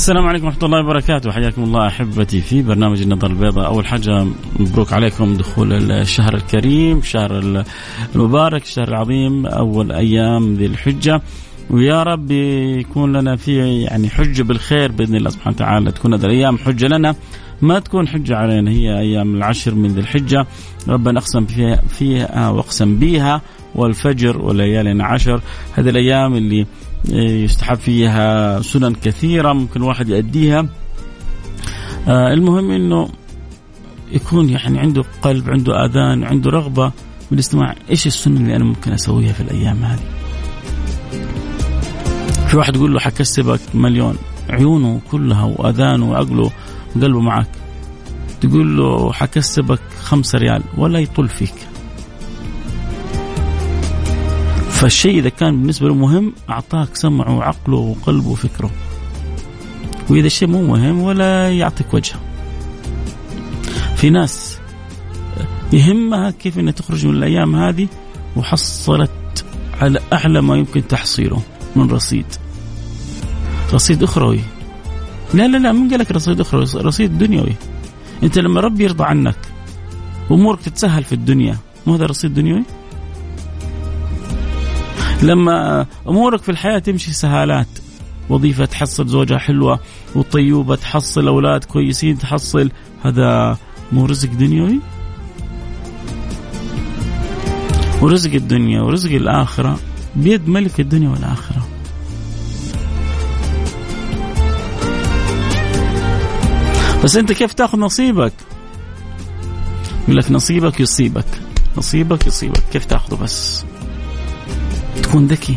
السلام عليكم ورحمة الله وبركاته. حياكم الله أحبتي في برنامج النظر البيضاء. أول حاجة مبروك عليكم دخول الشهر الكريم شهر المبارك الشهر العظيم أول أيام ذي الحجة. ويا رب يكون لنا فيه يعني حجة بالخير بإذن الله سبحانه وتعالى. تكون هذه الأيام حجة لنا. ما تكون حجة علينا هي أيام العشر من ذي الحجة. ربنا أقسم فيها, فيها وأقسم بها والفجر وليالي عشر هذه الأيام اللي يستحب فيها سنن كثيرة ممكن الواحد يأديها. آه، المهم أنه يكون يعني عنده قلب عنده آذان عنده رغبة بالاستماع إيش السنن اللي أنا ممكن أسويها في الأيام هذه؟ في واحد يقول له حكسبك مليون. عيونه كلها وأذانه وعقله وقلبه معك. تقول له حكسبك خمسة ريال ولا يطل فيك. فالشيء إذا كان بالنسبة له مهم أعطاك سمعه وعقله وقلبه وفكره. وإذا الشيء مو مهم ولا يعطيك وجهه في ناس يهمها كيف إنها تخرج من الأيام هذه وحصلت على أعلى ما يمكن تحصيله من رصيد. رصيد أخروي. لا لا لا من قال لك رصيد أخروي؟ رصيد دنيوي. أنت لما ربي يرضى عنك امورك تتسهل في الدنيا مو هذا رصيد دنيوي؟ لما أمورك في الحياة تمشي سهالات وظيفة تحصل زوجها حلوة وطيوبة تحصل أولاد كويسين تحصل هذا مو رزق دنيوي؟ ورزق الدنيا ورزق الآخرة بيد ملك الدنيا والآخرة. بس أنت كيف تأخذ نصيبك؟ يقول لك نصيبك يصيبك نصيبك يصيبك كيف تأخذه بس؟ تكون ذكي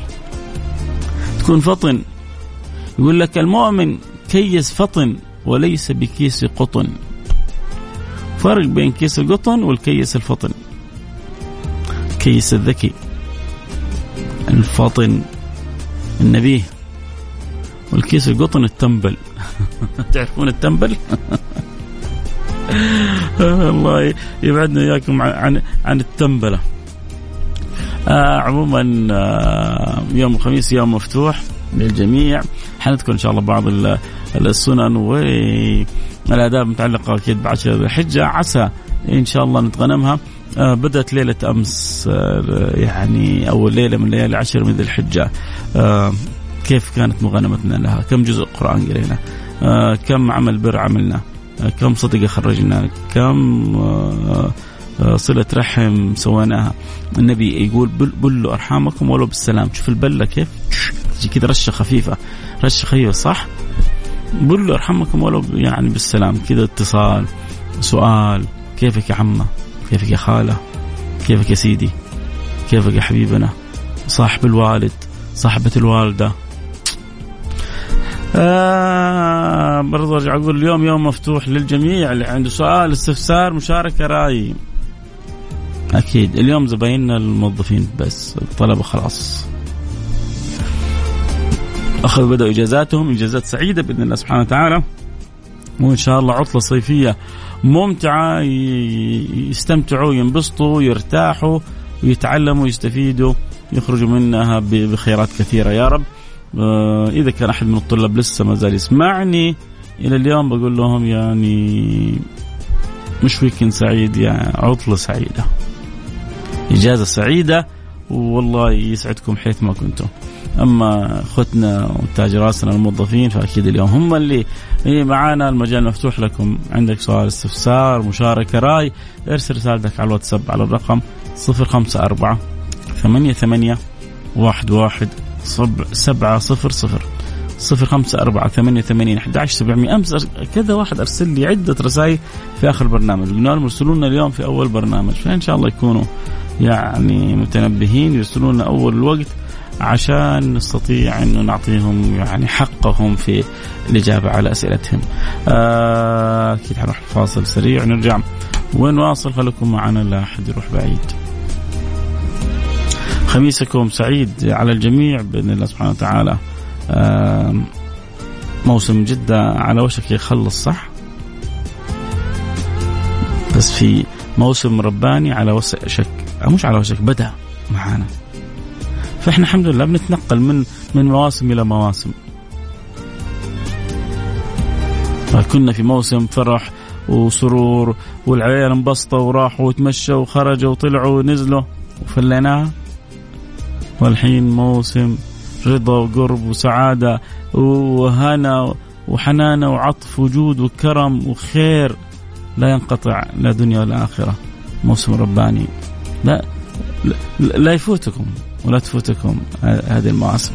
تكون فطن. يقول لك المؤمن كيس فطن وليس بكيس قطن. فرق بين كيس القطن والكيس الفطن. كيس الذكي. الفطن النبيه. والكيس القطن التنبل تعرفون التنبل الله يبعدنا إياكم عن عن التنبله آه عموما آه يوم الخميس يوم مفتوح للجميع. حنذكر إن شاء الله بعض السنن والآداب المتعلقه أكيد بعشر الحجة. عسى إن شاء الله نتغنمها. آه بدأت ليلة أمس آه يعني أول ليلة من ليالي عشر من ذي الحجة. آه كيف كانت مغانمتنا لها؟ كم جزء قرآن قرينا؟ آه كم عمل بر عملنا؟ آه كم صدقه خرجنا؟ كم آه، صلة رحم سويناها النبي يقول بلوا أرحامكم ولو بالسلام. شوف البلة كيف؟ كذا رشة خفيفة. رشة خفيفة صح؟ بلوا أرحمكم ولو يعني بالسلام. كذا اتصال سؤال. كيفك يا عمة؟ كيفك يا خالة؟ كيفك يا سيدي؟ كيفك يا حبيبنا؟ صاحب الوالد صاحبة الوالدة. آه برضو أرجع أقول اليوم يوم مفتوح للجميع. اللي عنده سؤال استفسار مشاركة رأي. أكيد. اليوم زبايننا الموظفين بس الطلبة خلاص. أخذوا بدأوا إجازاتهم إجازات سعيدة بإذن الله سبحانه وتعالى. وإن شاء الله عطلة صيفية ممتعة يستمتعوا ينبسطوا يرتاحوا ويتعلموا يستفيدوا يخرجوا منها بخيرات كثيرة. يا رب. آه، إذا كان أحد من الطلاب لسه ما زال يسمعني إلى اليوم بقول لهم يعني مش ويكند سعيد يعني عطلة سعيدة. إجازة سعيدة والله يسعدكم حيث ما كنتم. أما أخوتنا وتاج راسنا الموظفين فأكيد اليوم هم اللي معانا. المجال مفتوح لكم. عندك سؤال استفسار مشاركة رأي ارسل رسالتك على الواتساب على الرقم 054 88 واحد واحد سبعة صفر صفر. صفر خمسة أربعة ثمانية ثمانين أحد عشر سبعمية أمس كذا واحد أرسل لي عدة رسائل في آخر البرنامج قلنا لهم ارسلوا لنا اليوم في أول برنامج فإن شاء الله يكونوا يعني متنبهين يرسلون لنا أول الوقت عشان نستطيع إنه نعطيهم يعني حقهم في الإجابة على أسئلتهم. آه، أكيد حنروح فاصل سريع ونرجع ونواصل خليكم معنا لا أحد يروح بعيد. خميسكم سعيد على الجميع بإذن الله سبحانه وتعالى. آه، موسم جدة على وشك يخلص صح؟ بس في موسم رباني على وشك مش على وشك بدأ معانا. فإحنا الحمد لله بنتنقل من من مواسم إلى مواسم. كنا في موسم فرح وسرور والعيال انبسطوا وراحوا وتمشوا وخرجوا وطلعوا ونزلوا وفليناها. والحين موسم رضا وقرب وسعادة وهنا وحنانة وعطف وجود وكرم وخير. لا ينقطع لا دنيا ولا آخرة. موسم رباني. لا لا يفوتكم ولا تفوتكم هذه المواسم.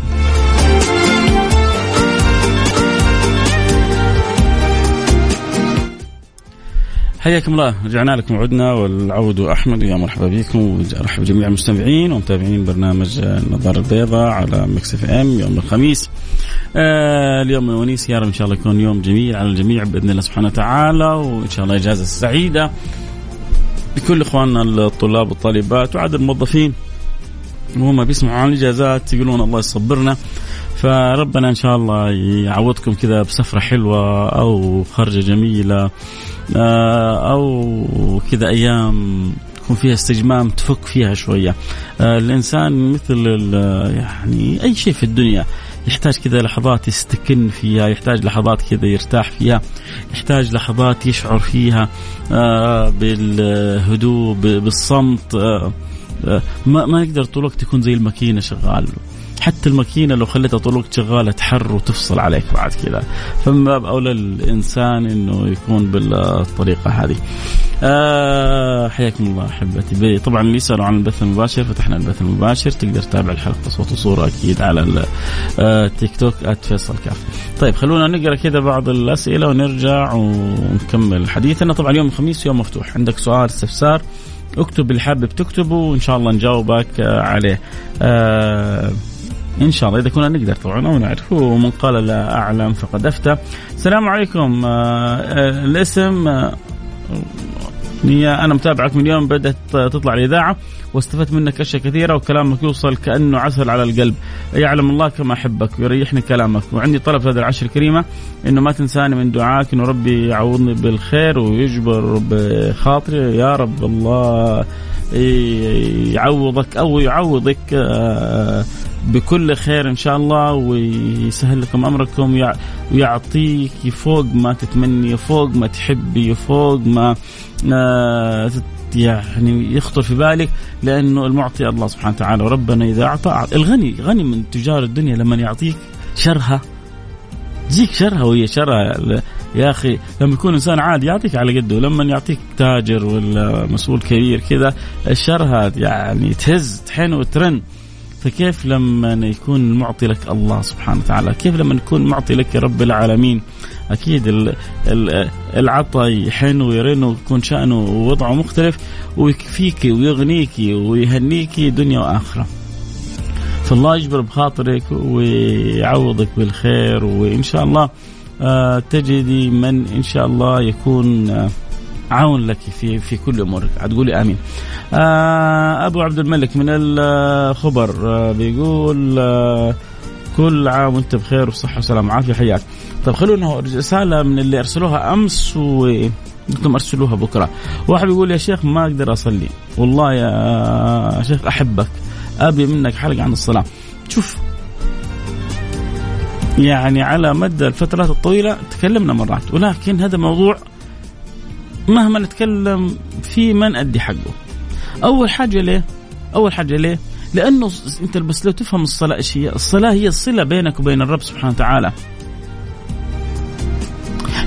حياكم الله. رجعنا لكم وعدنا والعود أحمد ويا مرحبا بكم ورحب جميع المستمعين ومتابعين برنامج النظاره البيضاء على Mix FM يوم الخميس. آه اليوم الونيس يا رب إن شاء الله يكون يوم جميل على الجميع بإذن الله سبحانه وتعالى وإن شاء الله إجازة سعيدة لكل إخواننا الطلاب والطالبات وعدد الموظفين. وهم بيسمعوا عن الإجازات يقولون الله يصبرنا. فربنا إن شاء الله يعوضكم كذا بسفرة حلوة أو خرجة جميلة. أو كذا أيام يكون فيها استجمام تفك فيها شوية. آه، الإنسان مثل يعني أي شيء في الدنيا يحتاج كذا لحظات يستكن فيها يحتاج لحظات كذا يرتاح فيها يحتاج لحظات يشعر فيها آه، بالهدوء بالصمت ما ما يقدر طول الوقت يكون زي الماكينة شغال. حتى الماكينة لو خليتها طول الوقت شغالة تحر وتفصل عليك بعد كذا فمن باب أولى الانسان إنه يكون بالطريقة هذه. آه حياكم الله أحبتي طبعا اللي يسألوا عن البث المباشر فتحنا البث المباشر تقدر تتابع الحلقة صوت وصورة أكيد على التيك توك @فيصل كاف. طيب خلونا نقرأ كذا بعض الأسئلة ونرجع ونكمل حديثنا طبعا يوم الخميس يوم مفتوح عندك سؤال استفسار اكتب اللي حابب تكتبه وإن شاء الله نجاوبك عليه. آه إن شاء الله إذا كنا نقدر طبعا أو نعرف. ومن قال لا أعلم فقد أفتى. السلام عليكم. آه، آه، الاسم آه، أنا متابعك من يوم بدأت تطلع الإذاعة واستفدت منك أشياء كثيرة وكلامك يوصل كأنه عسل على القلب. يعلم الله كما أحبك ويريحني كلامك. وعندي طلب في هذه العشر الكريمة إنه ما تنساني من دعائك إنه ربي يعوضني بالخير ويجبر بخاطري. يا رب الله يعوضك أو يعوضك بكل خير إن شاء الله ويسهل لكم أمركم ويعطيك فوق ما تتمني فوق ما تحبي فوق ما آه، يعني يخطر في بالك لأنه المعطي الله سبحانه وتعالى وربنا إذا أعطى الغني غني من تجار الدنيا لما يعطيك شرها. تجيك شرها وهي شرها يا أخي. لما يكون إنسان عادي يعطيك على قده. لما يعطيك تاجر ولا مسؤول كبير كذا الشرها يعني تهز تحن وترن. فكيف لما يكون المعطي لك الله سبحانه وتعالى؟ كيف لما يكون معطي لك رب العالمين؟ أكيد العطاء يحن ويرن ويكون شأنه ووضعه مختلف ويكفيك ويغنيك ويهنيك دنيا وآخرة. فالله يجبر بخاطرك ويعوضك بالخير وإن شاء الله آه، تجدي من إن شاء الله يكون آه، عون لك في في كل أمورك. تقولي آمين. آه أبو عبد الملك من الخبر آه بيقول آه كل عام وانت بخير وصحة وسلامة. وعافيه حياك. طيب خلونا رسالة من اللي أرسلوها أمس و أنتم أرسلوها بكرة. واحد يقول يا شيخ ما أقدر أصلي. والله يا شيخ أحبك. أبي منك حلقه عن الصلاة. شوف يعني على مدى الفترات الطويلة تكلمنا مرات ولكن هذا موضوع مهما نتكلم فيه ما نأدي حقه. أول حاجة ليه؟ أول حاجة ليه؟ لأنه أنت بس لو تفهم الصلاة إيش هي الصلاة هي الصلة بينك وبين الرب سبحانه وتعالى.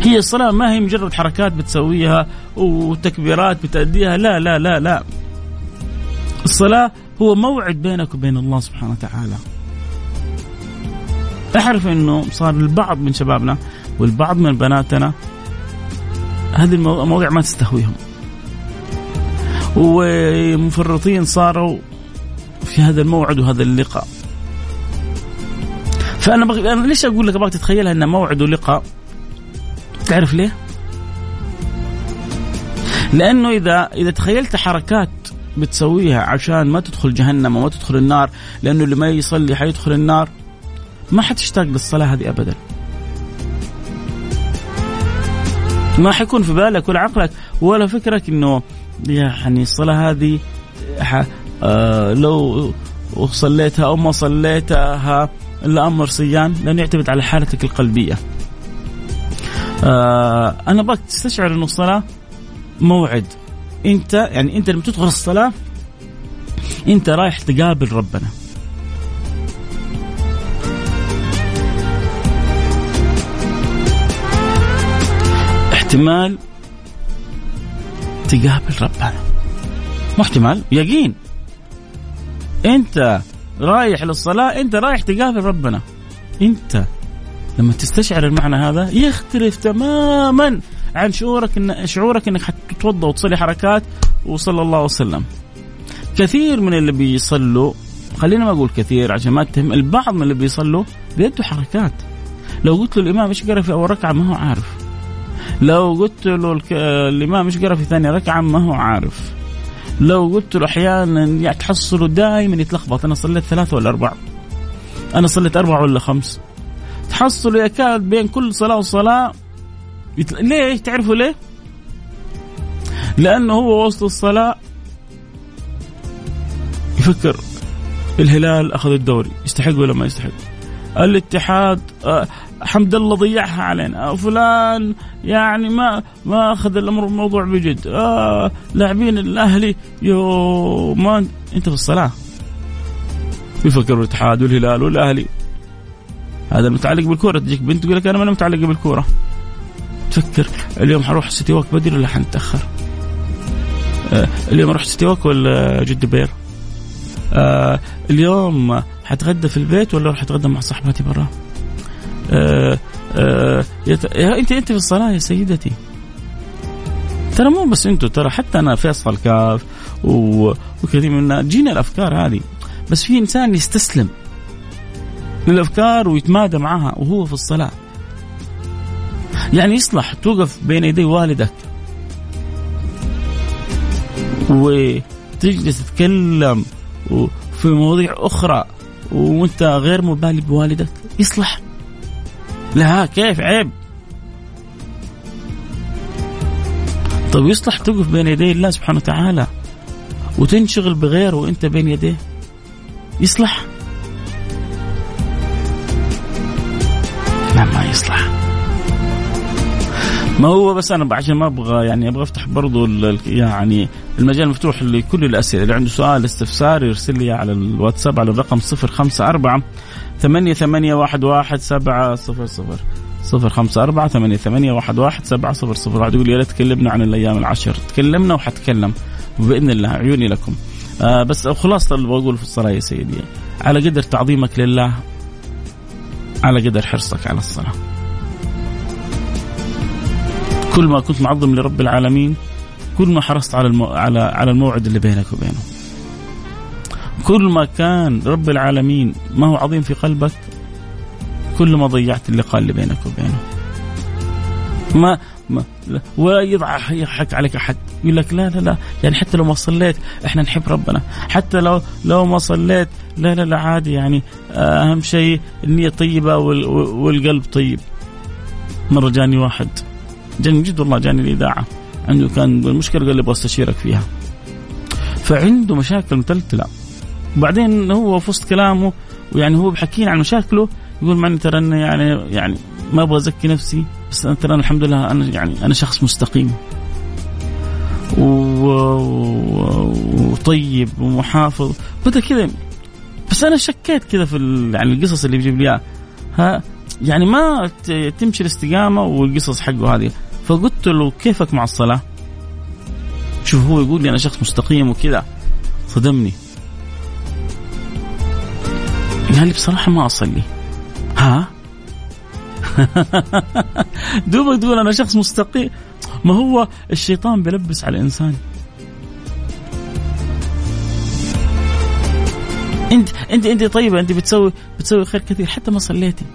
هي الصلاة ما هي مجرد حركات بتسويها وتكبيرات بتأديها لا لا لا لا. الصلاة هو موعد بينك وبين الله سبحانه وتعالى. اعرف إنه صار البعض من شبابنا والبعض من بناتنا هذه المواضيع ما تستهويهم. ومفرطين صاروا في هذا الموعد وهذا اللقاء. فأنا بغ... أنا ليش أقول لك أبغاك تتخيلها انه موعد ولقاء؟ تعرف ليه؟ لأنه اذا إذا تخيلت حركات بتسويها عشان ما تدخل جهنم وما تدخل النار لأنه اللي ما يصلي حيدخل النار ما حتشتاق للصلاة هذه ابدا. ما حيكون في بالك ولا عقلك ولا فكرك إنه يعني الصلاة هذه آه لو صليتها أو ما صليتها الأمر صيان لأنه يعتمد على حالتك القلبية. آه أنا أبغاك تستشعر إنه الصلاة موعد أنت يعني أنت لما تدخل الصلاة أنت رايح تقابل ربنا. احتمال تقابل ربنا. مو احتمال يقين. انت رايح للصلاة انت رايح تقابل ربنا. انت لما تستشعر المعنى هذا يختلف تماما عن شعورك ان شعورك إنك حتتوضا وتصلي حركات وصلى الله وسلم. كثير من اللي بيصلوا خلينا ما أقول كثير عشان ما اتهم البعض من اللي بيصلوا بيدوا حركات. لو قلت له الامام إيش قرأ في أول ركعة؟ ما هو عارف. لو قلت له الإمام إيش قرأ في ثاني ركعة؟ ما هو عارف. لو قلت له أحيانا يعني تحصله دائما يتلخبط أنا صليت ثلاثة ولا أربعة؟ أنا صليت أربعة ولا خمس؟ تحصله يكاد بين كل صلاة وصلاة يتل... ليه؟ تعرفوا ليه؟ لأنه هو وسط الصلاة يفكر الهلال أخذ الدوري يستحق ولا ما يستحق؟ الاتحاد آه، حمد الله ضيعها علينا. فلان يعني ما ما أخذ الأمر الموضوع بجد. آه لاعبين الأهلي يو ما أنت في الصلاة. يفكر الاتحاد والهلال والأهلي. هذا متعلق بالكورة. تجيك بنت تقول لك أنا ما متعلقه بالكورة. تفكر اليوم حروح سيتي ووك بدري ولا حنتأخر؟ آه اليوم أروح سيتي ووك ولا جد بير؟ آه اليوم حتغدى في البيت ولا أروح أتغدى مع صاحبتي برا؟ آه آه يت... انت أنت في الصلاة يا سيدتي. ترى مو بس أنتم ترى حتى أنا فيصل كاف و... وكثير من جينا الأفكار هذه. بس في إنسان يستسلم للأفكار ويتمادى معها وهو في الصلاة. يعني يصلح توقف بين يدي والدك وتجلس تتكلم في مواضيع أخرى وأنت غير مبالي بوالدك. يصلح. لا كيف؟ عيب. طيب يصلح توقف بين يدي الله سبحانه وتعالى وتنشغل بغيره وانت بين يديه. يصلح. لا ما يصلح. ما هو بس أنا عشان ما أبغى يعني أبغى أفتح برضو يعني المجال مفتوح لكل الأسئلة. اللي عنده سؤال استفسار يرسل لي على الواتساب على الرقم 054 ثمانية ثمانية واحد واحد سبعة صفر صفر صفر خمسة أربعة ثمانية ثمانية واحد واحد سبعة صفر صفر واحد يقول يا تكلمنا عن الأيام العشر. تكلمنا وحتكلم. بإذن الله عيوني لكم. آه بس خلاصة اللي بقول في الصلاة يا سيدي. على قدر تعظيمك لله على قدر حرصك على الصلاة. كل ما كنت معظم لرب العالمين كل ما حرصت على المو... على على الموعد اللي بينك وبينه. كل ما كان رب العالمين ما هو عظيم في قلبك كل ما ضيعت اللقاء اللي بينك وبينه. ما, ما ولا يضحك عليك أحد. يقول لك لا لا لا يعني حتى لو ما صليت إحنا نحب ربنا. حتى لو لو ما صليت لا لا لا عادي يعني أهم شيء النية طيبة والقلب طيب. مرة جاني واحد جاني جد والله جاني الإذاعة. عنده كان المشكلة قال لي أبغى استشيرك فيها. فعنده مشاكل متلتلة. وبعدين هو في وسط كلامه ويعني هو بحكينا عن مشاكله يقول معني ترى انه يعني يعني ما أبغى أزكي نفسي بس أنا ترى الحمد لله أنا يعني أنا شخص مستقيم. وطيب ومحافظ. بدا كذا بس أنا شكيت كذا في ال... يعني القصص اللي بيجيب لي ها يعني ما تمشي الاستقامة والقصص حقه هذه. فقلت له كيفك مع الصلاة؟ شوف هو يقول لي أنا شخص مستقيم وكذا. صدمني. قال لي بصراحة ما أصلي. ها؟ دوبك تقول أنا شخص مستقيم. ما هو الشيطان بيلبس على الإنسان. أنت أنت أنت طيبة أنت بتسوي بتسوي خير كثير حتى ما صليتي.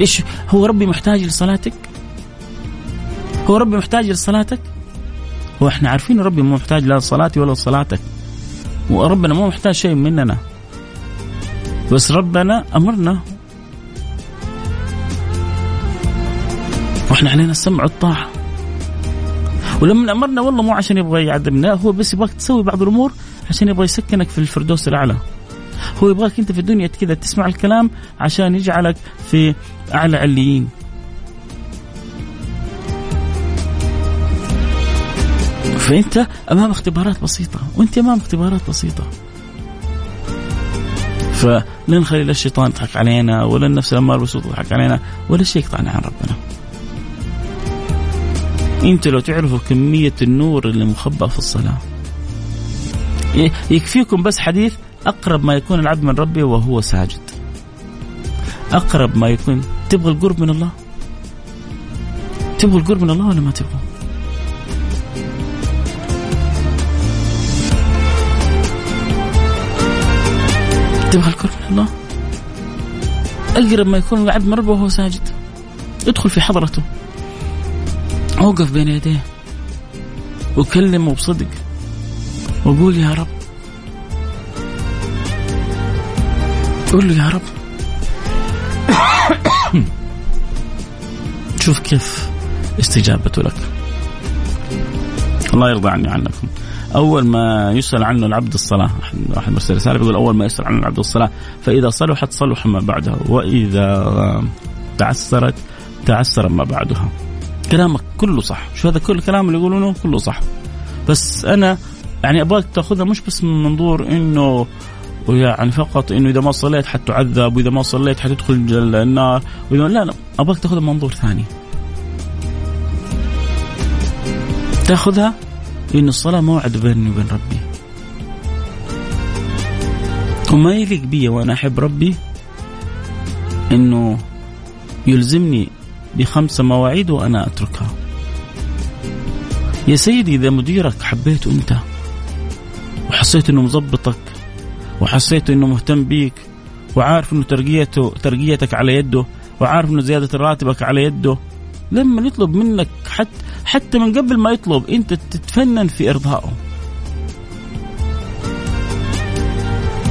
إيش؟ هو ربي محتاج لصلاتك؟ هو ربي محتاج لصلاتك؟ هو إحنا عارفين ربي مو محتاج لا صلاتي ولا صلاتك. وربنا مو محتاج شيء مننا. بس ربنا أمرنا. وإحنا علينا السمع والطاعه ولما أمرنا والله مو عشان يبغى يعذبنا هو بس يبغاك تسوي بعض الأمور عشان يبغى يسكنك في الفردوس الأعلى. هو يبغاك أنت في الدنيا كذا تسمع الكلام عشان يجعلك في أعلى عليين. فأنت أمام اختبارات بسيطة وأنت أمام اختبارات بسيطة. فلا نخلي لا الشيطان يضحك علينا ولا النفس الاماره بالسوء تضحك علينا ولا شيء يقطعنا عن ربنا. أنتوا لو تعرفوا كمية النور اللي مخبأ في الصلاة. يكفيكم بس حديث أقرب ما يكون العبد من ربه وهو ساجد. أقرب ما يكون. تبغى القرب من الله؟ تبغى القرب من الله ولا ما تبغى؟ القرب من الله. اقرب ما يكون العبد من ربه وهو ساجد. ادخل في حضرته. أوقف بين يديه. وكلمه بصدق. وقول يا رب. قول له يا رب. شوف كيف استجابته لك. الله يرضى عني عنكم أول ما يسأل عنه العبد الصلاة واحد مرسل رساله يقول أول ما يسأل عنه العبد الصلاة فإذا صلحت صلح ما بعدها وإذا تعسرت تعسر ما بعدها. كلامك كله صح. شو هذا كل الكلام اللي يقولونه كله صح. بس أنا يعني أبغاك تأخذها مش بس من منظور إنه ويعني فقط إنه إذا ما صليت حتعذب وإذا ما صليت حتدخل النار واذا لا لا أبغاك تأخذها من منظور ثاني. تأخذها؟ انه الصلاة موعد بيني وبين ربي. وما يليق بي وأنا أحب ربي إنه يلزمني بخمس مواعيد وأنا أتركها. يا سيدي إذا مديرك حبيته أنت وحسيت إنه مظبطك وحسيت إنه مهتم بيك وعارف إنه ترقيته ترقيتك على يده وعارف إنه زيادة راتبك على يده لما يطلب منك حتى حتى من قبل ما يطلب انت تتفنن في ارضائه.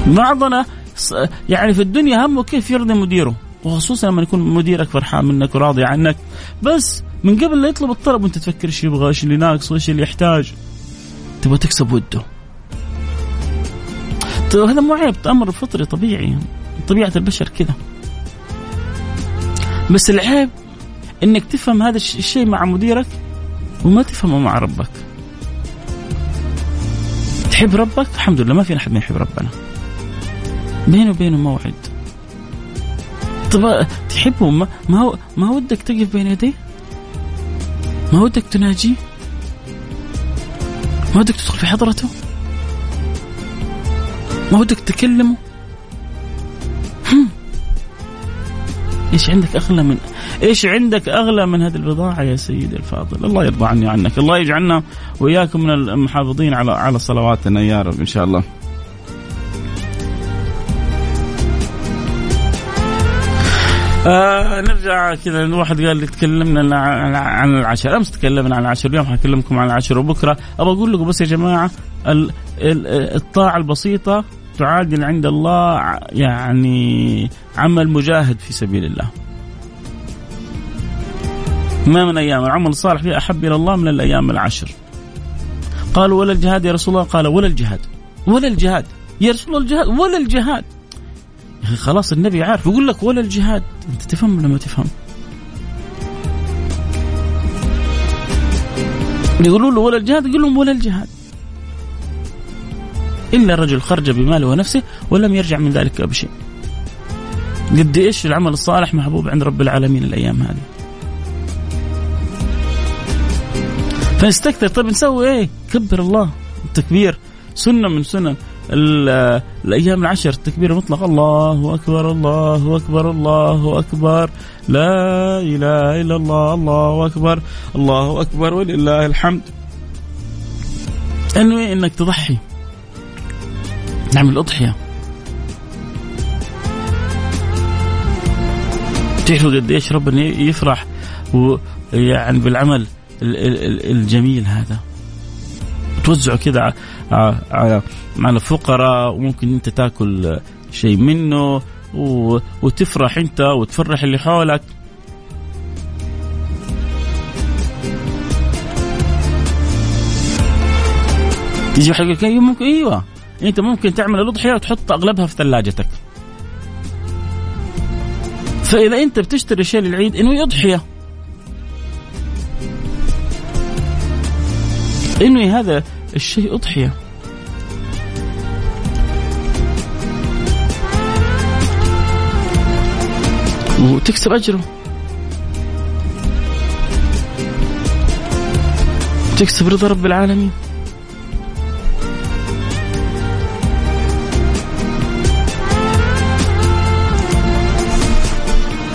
بعضنا يعني في الدنيا همه كيف يرضي مديره وخصوصا لما يكون مديرك فرحان منك وراضي عنك. بس من قبل لا يطلب الطلب وانت تفكر إيش يبغى إيش اللي ناقص وإيش اللي يحتاج. تبغى تكسب وده. هذا مو عيب أمر فطري طبيعي. طبيعة البشر كذا. بس العيب إنك تفهم هذا الشيء مع مديرك وما تفهمه مع ربك. تحب ربك؟ الحمد لله ما في أحد ما يحب ربنا. بينه وبينه موعد. طب تحبه؟ ما, ما هو ما ودك تقف بين يديه؟ ما ودك تناجيه؟ ما ودك تدخل في حضرته؟ ما ودك تكلمه؟ إيش عندك أغلى من إيش عندك أغلى من هذه البضاعة يا سيدي الفاضل؟ الله يرضى عني عنك. الله يجعلنا وإياكم من المحافظين على على صلواتنا يا رب إن شاء الله. آه نرجع كذا الواحد قال لي تكلمنا عن العشر أمس تكلمنا عن العشر اليوم حكلمكم عن العشر وبكرة. أبغى أقول لكم بس يا جماعة الطاعة البسيطة تعادل عند الله يعني عمل مجاهد في سبيل الله. ما من أيام العمل الصالح فيها أحب إلى الله من الأيام العشر. قالوا ولا الجهاد يا رسول الله؟ قال ولا الجهاد. ولا الجهاد. يا رسول الله الجهاد ولا الجهاد. يا أخي خلاص النبي عارف يقول لك ولا الجهاد. أنت تفهم ولا ما تفهم؟ يقولوا له ولا الجهاد يقول لهم ولا الجهاد. إلا رجل خرج بماله ونفسه ولم يرجع من ذلك بشيء. قد إيش العمل الصالح محبوب عند رب العالمين الأيام هذه؟ فنستكثر. طيب نسوي إيه؟ كبر الله. التكبير سنة من سنن الأيام العشر. التكبير المطلق. الله أكبر الله أكبر الله أكبر. لا إله إلا الله الله أكبر الله أكبر ولله الحمد. انوي إنك تضحي. نعمل أضحية. تعرفوا قديش ربنا يفرح يعني بالعمل الجميل هذا. توزعه كذا على على الفقراء وممكن أنت تاكل شيء منه وتفرح أنت وتفرح اللي حولك. واحد يقول أيوة، ممكن أيوه. أنت ممكن تعمل الأضحية وتحط أغلبها في ثلاجتك. فإذا أنت بتشتري شيء للعيد إنه اضحيه انوي هذا الشيء أضحية. وتكسب أجره. تكسب رضا رب العالمين.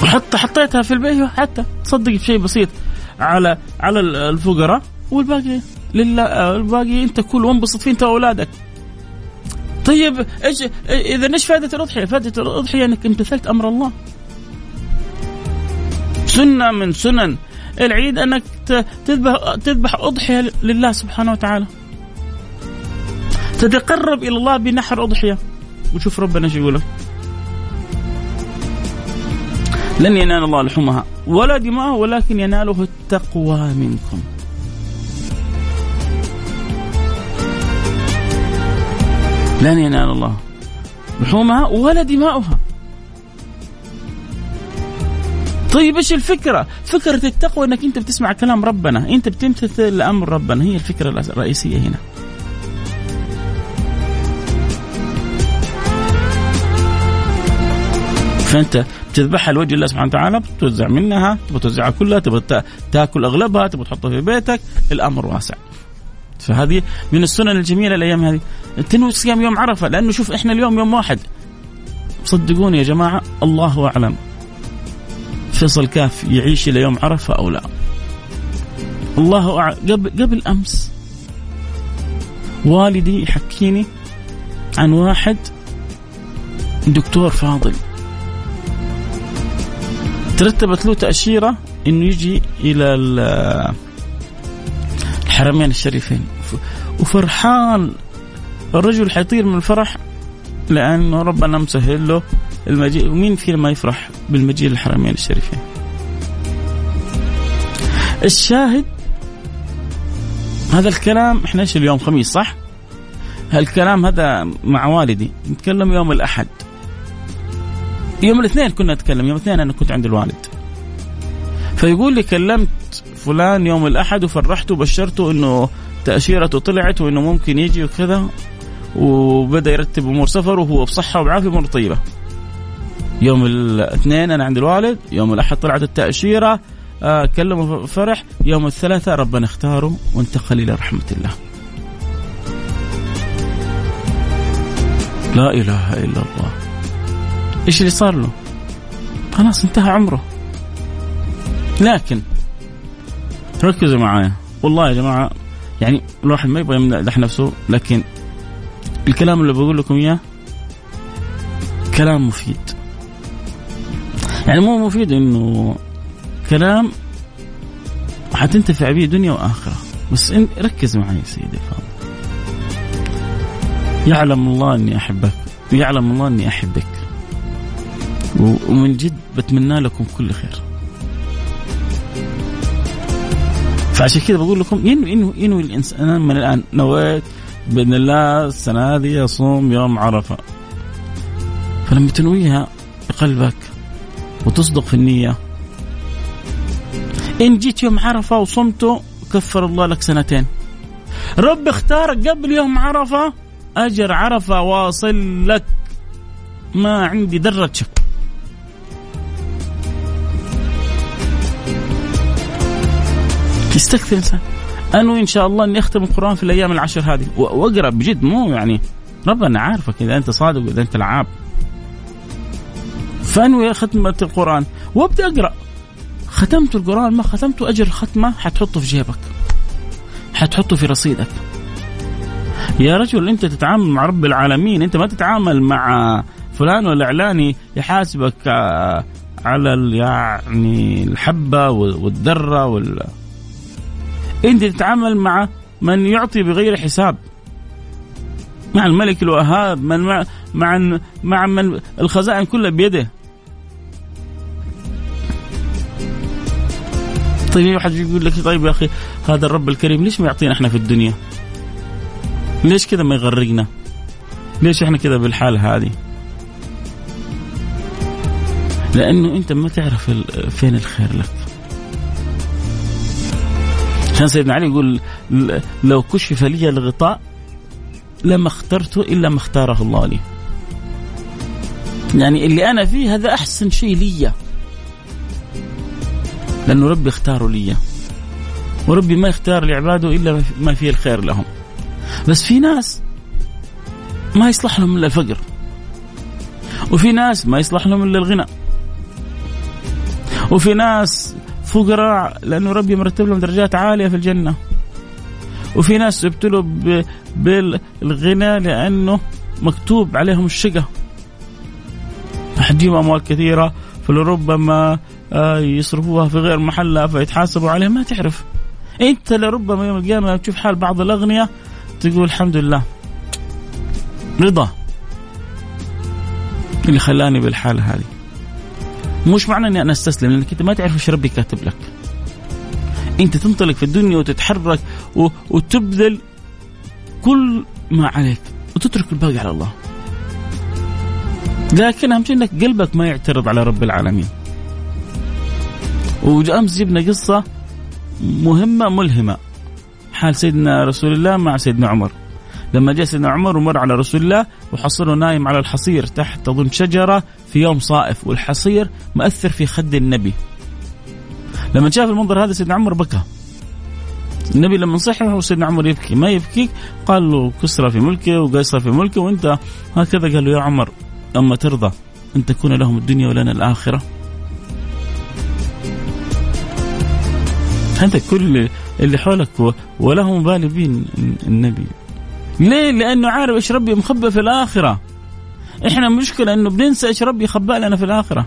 وحتى حطيتها في البيت حتى تصدق بشيء بسيط على على الفقراء والباقي لله الباقي انت كل وانبسط فيه انت وأولادك طيب إيش إذا إيش فائدة الأضحية؟ فائدة الأضحية إنك امتثلت أمر الله. سنة من سنن العيد أنك تذبح تذبح أضحية لله سبحانه وتعالى. تتقرب إلى الله بنحر أضحية وشوف ربنا إيش يقول لك. لن ينال الله لحومها ولا دماءها ولكن يناله التقوى منكم. لن ينال الله لحومها ولا دماؤها طيب إيش الفكرة؟ فكرة التقوى إنك أنت بتسمع كلام ربنا، أنت بتمتثل لامر ربنا، هي الفكرة الرئيسية هنا. فأنت بتذبحها لوجه الله سبحانه وتعالى بتوزع منها تبغى توزعها كلها تبغى تاكل أغلبها تبغى تحطها في بيتك الأمر واسع. فهذه من السنن الجميلة الأيام هذه. تنوي صيام يوم عرفة لأنه شوف إحنا اليوم يوم واحد. صدقوني يا جماعة الله أعلم فيصل كاف يعيش إلى يوم عرفة أو لا. الله أعلم قبل قبل أمس والدي يحكيني عن واحد دكتور فاضل. ترتبت له تأشيرة إنه يجي إلى الحرمين الشريفين. وفرحان الرجل حيطير من الفرح لأنه ربنا مسهل له المجيء. ومين فينا ما يفرح بالمجيء للحرمين الشريفين؟ الشاهد هذا الكلام إحنا إيش اليوم خميس صح؟ هالكلام هذا مع والدي. نتكلم يوم الأحد. يوم الاثنين كنا نتكلم يوم الاثنين أنا كنت عند الوالد فيقول لي كلمت فلان يوم الأحد وفرحته وبشرته إنه تأشيرته طلعت وإنه ممكن يجي وكذا وبدأ يرتب أمور سفره وهو بصحة وبعافية امور طيبة. يوم الاثنين أنا عند الوالد، يوم الأحد طلعت التأشيرة آه كلمه فرح، يوم الثلاثاء ربنا اختاره وانتقل إلى رحمة الله. لا إله إلا الله. إيش اللي صار له؟ خلاص انتهى عمره. لكن ركزوا معايا. والله يا جماعة يعني الواحد ما يبغى يمدح نفسه لكن الكلام اللي بقول لكم إياه كلام مفيد. يعني مو مفيد إنه كلام حتنتفع به دنيا وآخرة. بس إن ركز معي سيدي الفاضل يعلم الله إني أحبك. ويعلم الله إني أحبك. ومن جد بتمنى لكم كل خير. فعشان كذا بقول لكم ينوي ينوي, ينوي الإنسان. من الآن نويت بإذن الله السنة هذه اصوم يوم عرفة. فلما تنويها بقلبك وتصدق في النية. إن جيت يوم عرفة وصمته كفر الله لك سنتين. رب اختارك قبل يوم عرفة أجر عرفة واصل لك. ما عندي ذره شك. يستكثر الانسان انوي ان شاء الله إني أختم القرآن في الأيام العشر هذه. وأقرأ بجد مو يعني ربنا عارفك إذا أنت صادق وإذا أنت لعاب. فانوي ختمة القرآن. وأبدأ أقرأ. ختمت القرآن ما ختمته أجر الختمه حتحطه في جيبك. حتحطه في رصيدك. يا رجل أنت تتعامل مع رب العالمين. أنت ما تتعامل مع فلان ولا علاني يحاسبك آه، على يعني الحبة والذرة وال انت تتعامل مع من يعطي بغير حساب مع الملك الوهاب من مع مع مع من الخزائن كلها بيده طيب واحد يقول لك طيب يا أخي هذا الرب الكريم ليش ما يعطينا إحنا في الدنيا؟ ليش كذا ما يغرقنا؟ ليش إحنا كذا بالحال هذه؟ لأنه أنت ما تعرف فين الخير لك. عشان سيدنا علي يقول لو كشف لي الغطاء لما اخترته إلا ما اختاره الله لي. يعني اللي أنا فيه هذا أحسن شيء لي. لأنه ربي اختاره لي. وربي ما يختار لعباده إلا ما فيه الخير لهم. بس في ناس ما يصلح لهم إلا الفقر. وفي ناس ما يصلح لهم إلا الغنى. وفي ناس فقراء لأنه ربي مرتب لهم درجات عالية في الجنة. وفي ناس ابتلوا بالغنى لأنه مكتوب عليهم الشقة. حتجيب أموال كثيرة فلربما آه، يصرفوها في غير محلها فيتحاسبوا عليها ما تعرف. أنت لربما يوم القيامة تشوف حال بعض الأغنياء تقول الحمد لله رضا اللي خلاني بالحالة هذه مش معنى إني أنا أستسلم لأنك أنت ما تعرف إيش ربي كاتب لك. أنت تنطلق في الدنيا وتتحرك و... وتبذل كل ما عليك وتترك الباقي على الله. لكن أهم شيء إنك قلبك ما يعترض على رب العالمين. وأمس جبنا قصة مهمة ملهمة. حال سيدنا رسول الله مع سيدنا عمر. لما جاء سيدنا عمر ومر على رسول الله وحصله نايم على الحصير تحت اظن شجرة في يوم صائف والحصير مأثر في خد النبي. لما شاف المنظر هذا سيدنا عمر بكى. النبي لما صحي وسيدنا عمر يبكي. ما يبكيك قال له كسرى في ملكه وقيصر في ملكه وانت هكذا قال له يا عمر أما ترضى أن تكون لهم الدنيا ولنا الآخرة. أنت كل اللي حولك ولا هو مبالي بين النبي. ليه؟ لأنه عارف إيش ربي مخبى في الآخرة. إحنا مشكله إنه بننسى إيش ربي خبأ لنا في الآخرة.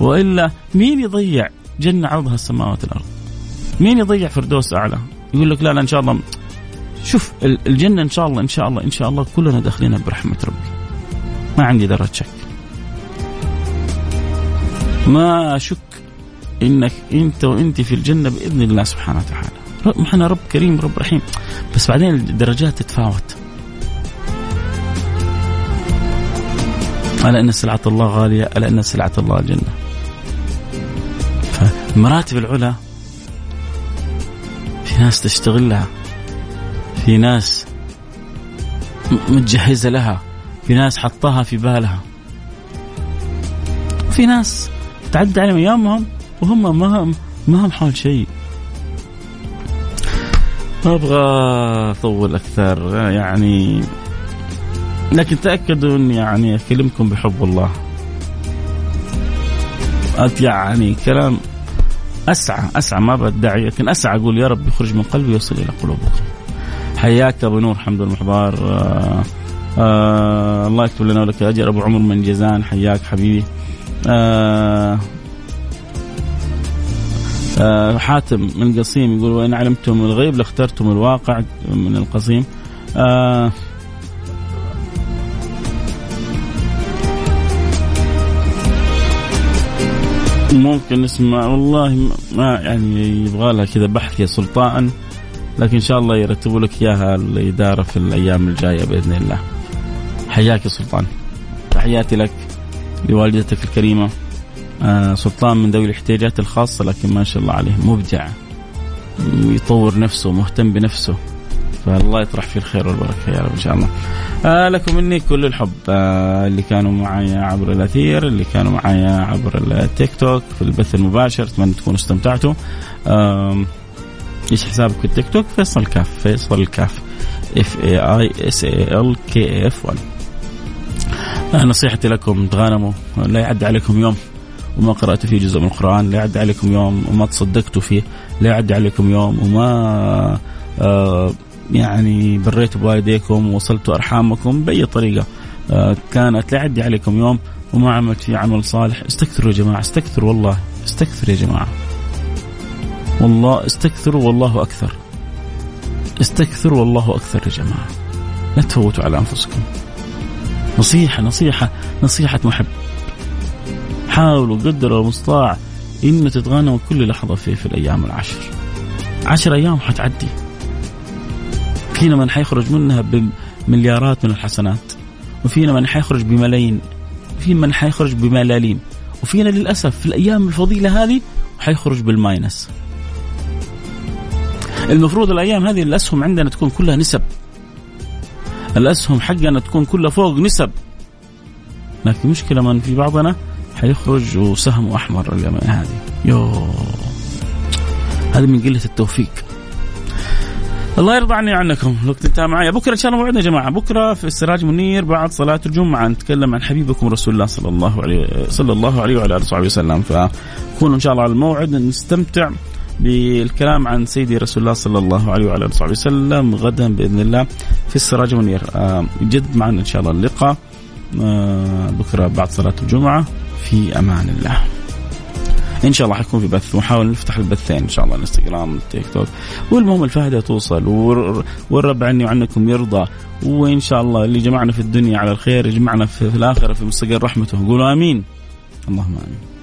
وإلا مين يضيع جنة عرضها السماوات والأرض؟ مين يضيع فردوس أعلى؟ يقول لك لا لا إن شاء الله. شوف الجنة إن شاء الله إن شاء الله إن شاء الله كلنا داخلين برحمة ربي. ما عندي ذرة شك. ما اشك إنك أنت وأنت في الجنة بإذن الله سبحانه وتعالى. إحنا رب كريم رب رحيم. بس بعدين الدرجات تتفاوت. ألا إن سلعة الله غالية ألا إن سلعة الله الجنة فمراتب العلا في ناس تشتغلها في ناس متجهزة لها في ناس حطها في بالها. في ناس تعدى عليهم أيامهم وهم ما هم ما هم حول شيء. ما أبغى أطول أكثر يعني لكن تأكدوا إني يعني أكلمكم بحب الله. يعني كلام أسعى أسعى ما بدعي لكن أسعى أقول يا رب يخرج من قلبي ويوصل إلى قلوبكم. حياك أبو نور حمد المحضار آه آه الله يكتب لنا ولك أجر. أبو عمر من جيزان حياك حبيبي. آه آه حاتم من القصيم يقول وإن علمتم الغيب لاخترتم الواقع من القصيم آه ممكن نسمع والله ما يعني يبغى لها كذا بحث يا سلطان لكن إن شاء الله يرتبوا لك إياها الاداره في الأيام الجاية بإذن الله. حياك يا سلطان. تحياتي لك لوالدتك الكريمة آه سلطان من ذوي الاحتياجات الخاصة لكن ما شاء الله عليه مبدع. يطور نفسه مهتم بنفسه. فالله يطرح فيه الخير والبركة يا رب إن شاء الله. آه لكم مني كل الحب. آه اللي كانوا معي عبر الأثير اللي كانوا معي عبر التيك توك في البث المباشر أتمنى تكونوا استمتعتوا. آه إيش حسابك في التيك توك؟ فيصل الكاف فيصل الكاف F A I S A L K F 1 نصيحتي لكم تغانموا. لا يعدي عليكم يوم. وما قرأت فيه جزء من القرآن لا يعدي عليكم يوم وما تصدقتوا فيه لا يعدي عليكم يوم وما آه يعني بريتوا بوالديكم ووصلتوا أرحامكم بأي طريقة آه كانت لا يعدي عليكم يوم وما عملت فيه عمل صالح. استكثروا يا جماعة استكثروا والله استكثروا يا جماعة. والله استكثروا والله أكثر. استكثروا والله أكثر يا جماعة. لا تفوتوا على أنفسكم. نصيحة نصيحة نصيحة محب. حاولوا قدر المستطاع إن تتغنوا كل لحظة في, في الأيام العشر. عشر أيام حتعدي. فينا من حيخرج منها بمليارات من الحسنات وفينا من حيخرج بملايين في من حيخرج بملاليم وفينا للأسف في الأيام الفضيلة هذه حيخرج بالماينس. المفروض الأيام هذه الأسهم عندنا تكون كلها نسب. الأسهم حقنا تكون كلها فوق نسب. لكن مشكلة من في بعضنا حيخرج وسهمه أحمر اليوم هذه. يو. هذه من قلة التوفيق. الله يرضى عني عنكم. الوقت انتهى معي. بكرة إن شاء الله موعدنا يا جماعة. بكرة في السراج منير بعد صلاة الجمعة. نتكلم عن حبيبكم رسول الله صلى الله عليه صلى الله عليه وعلى آله وصحبه وسلم. فكونوا إن شاء الله على الموعد. نستمتع بالكلام عن سيدي رسول الله صلى الله عليه وعلى آله وصحبه وسلم غدا بإذن الله في السراج منير. آه، جد معنا إن شاء الله اللقاء. آه، بكرة بعد صلاة الجمعة. في أمان الله. إن شاء الله حيكون في بث. ونحاول نفتح البثين إن شاء الله الانستغرام التيك توك. والمهم الفائدة توصل والرب عني وعنكم يرضى. وإن شاء الله اللي جمعنا في الدنيا على الخير يجمعنا في الآخرة في مستقر رحمته. قولوا آمين. اللهم آمين.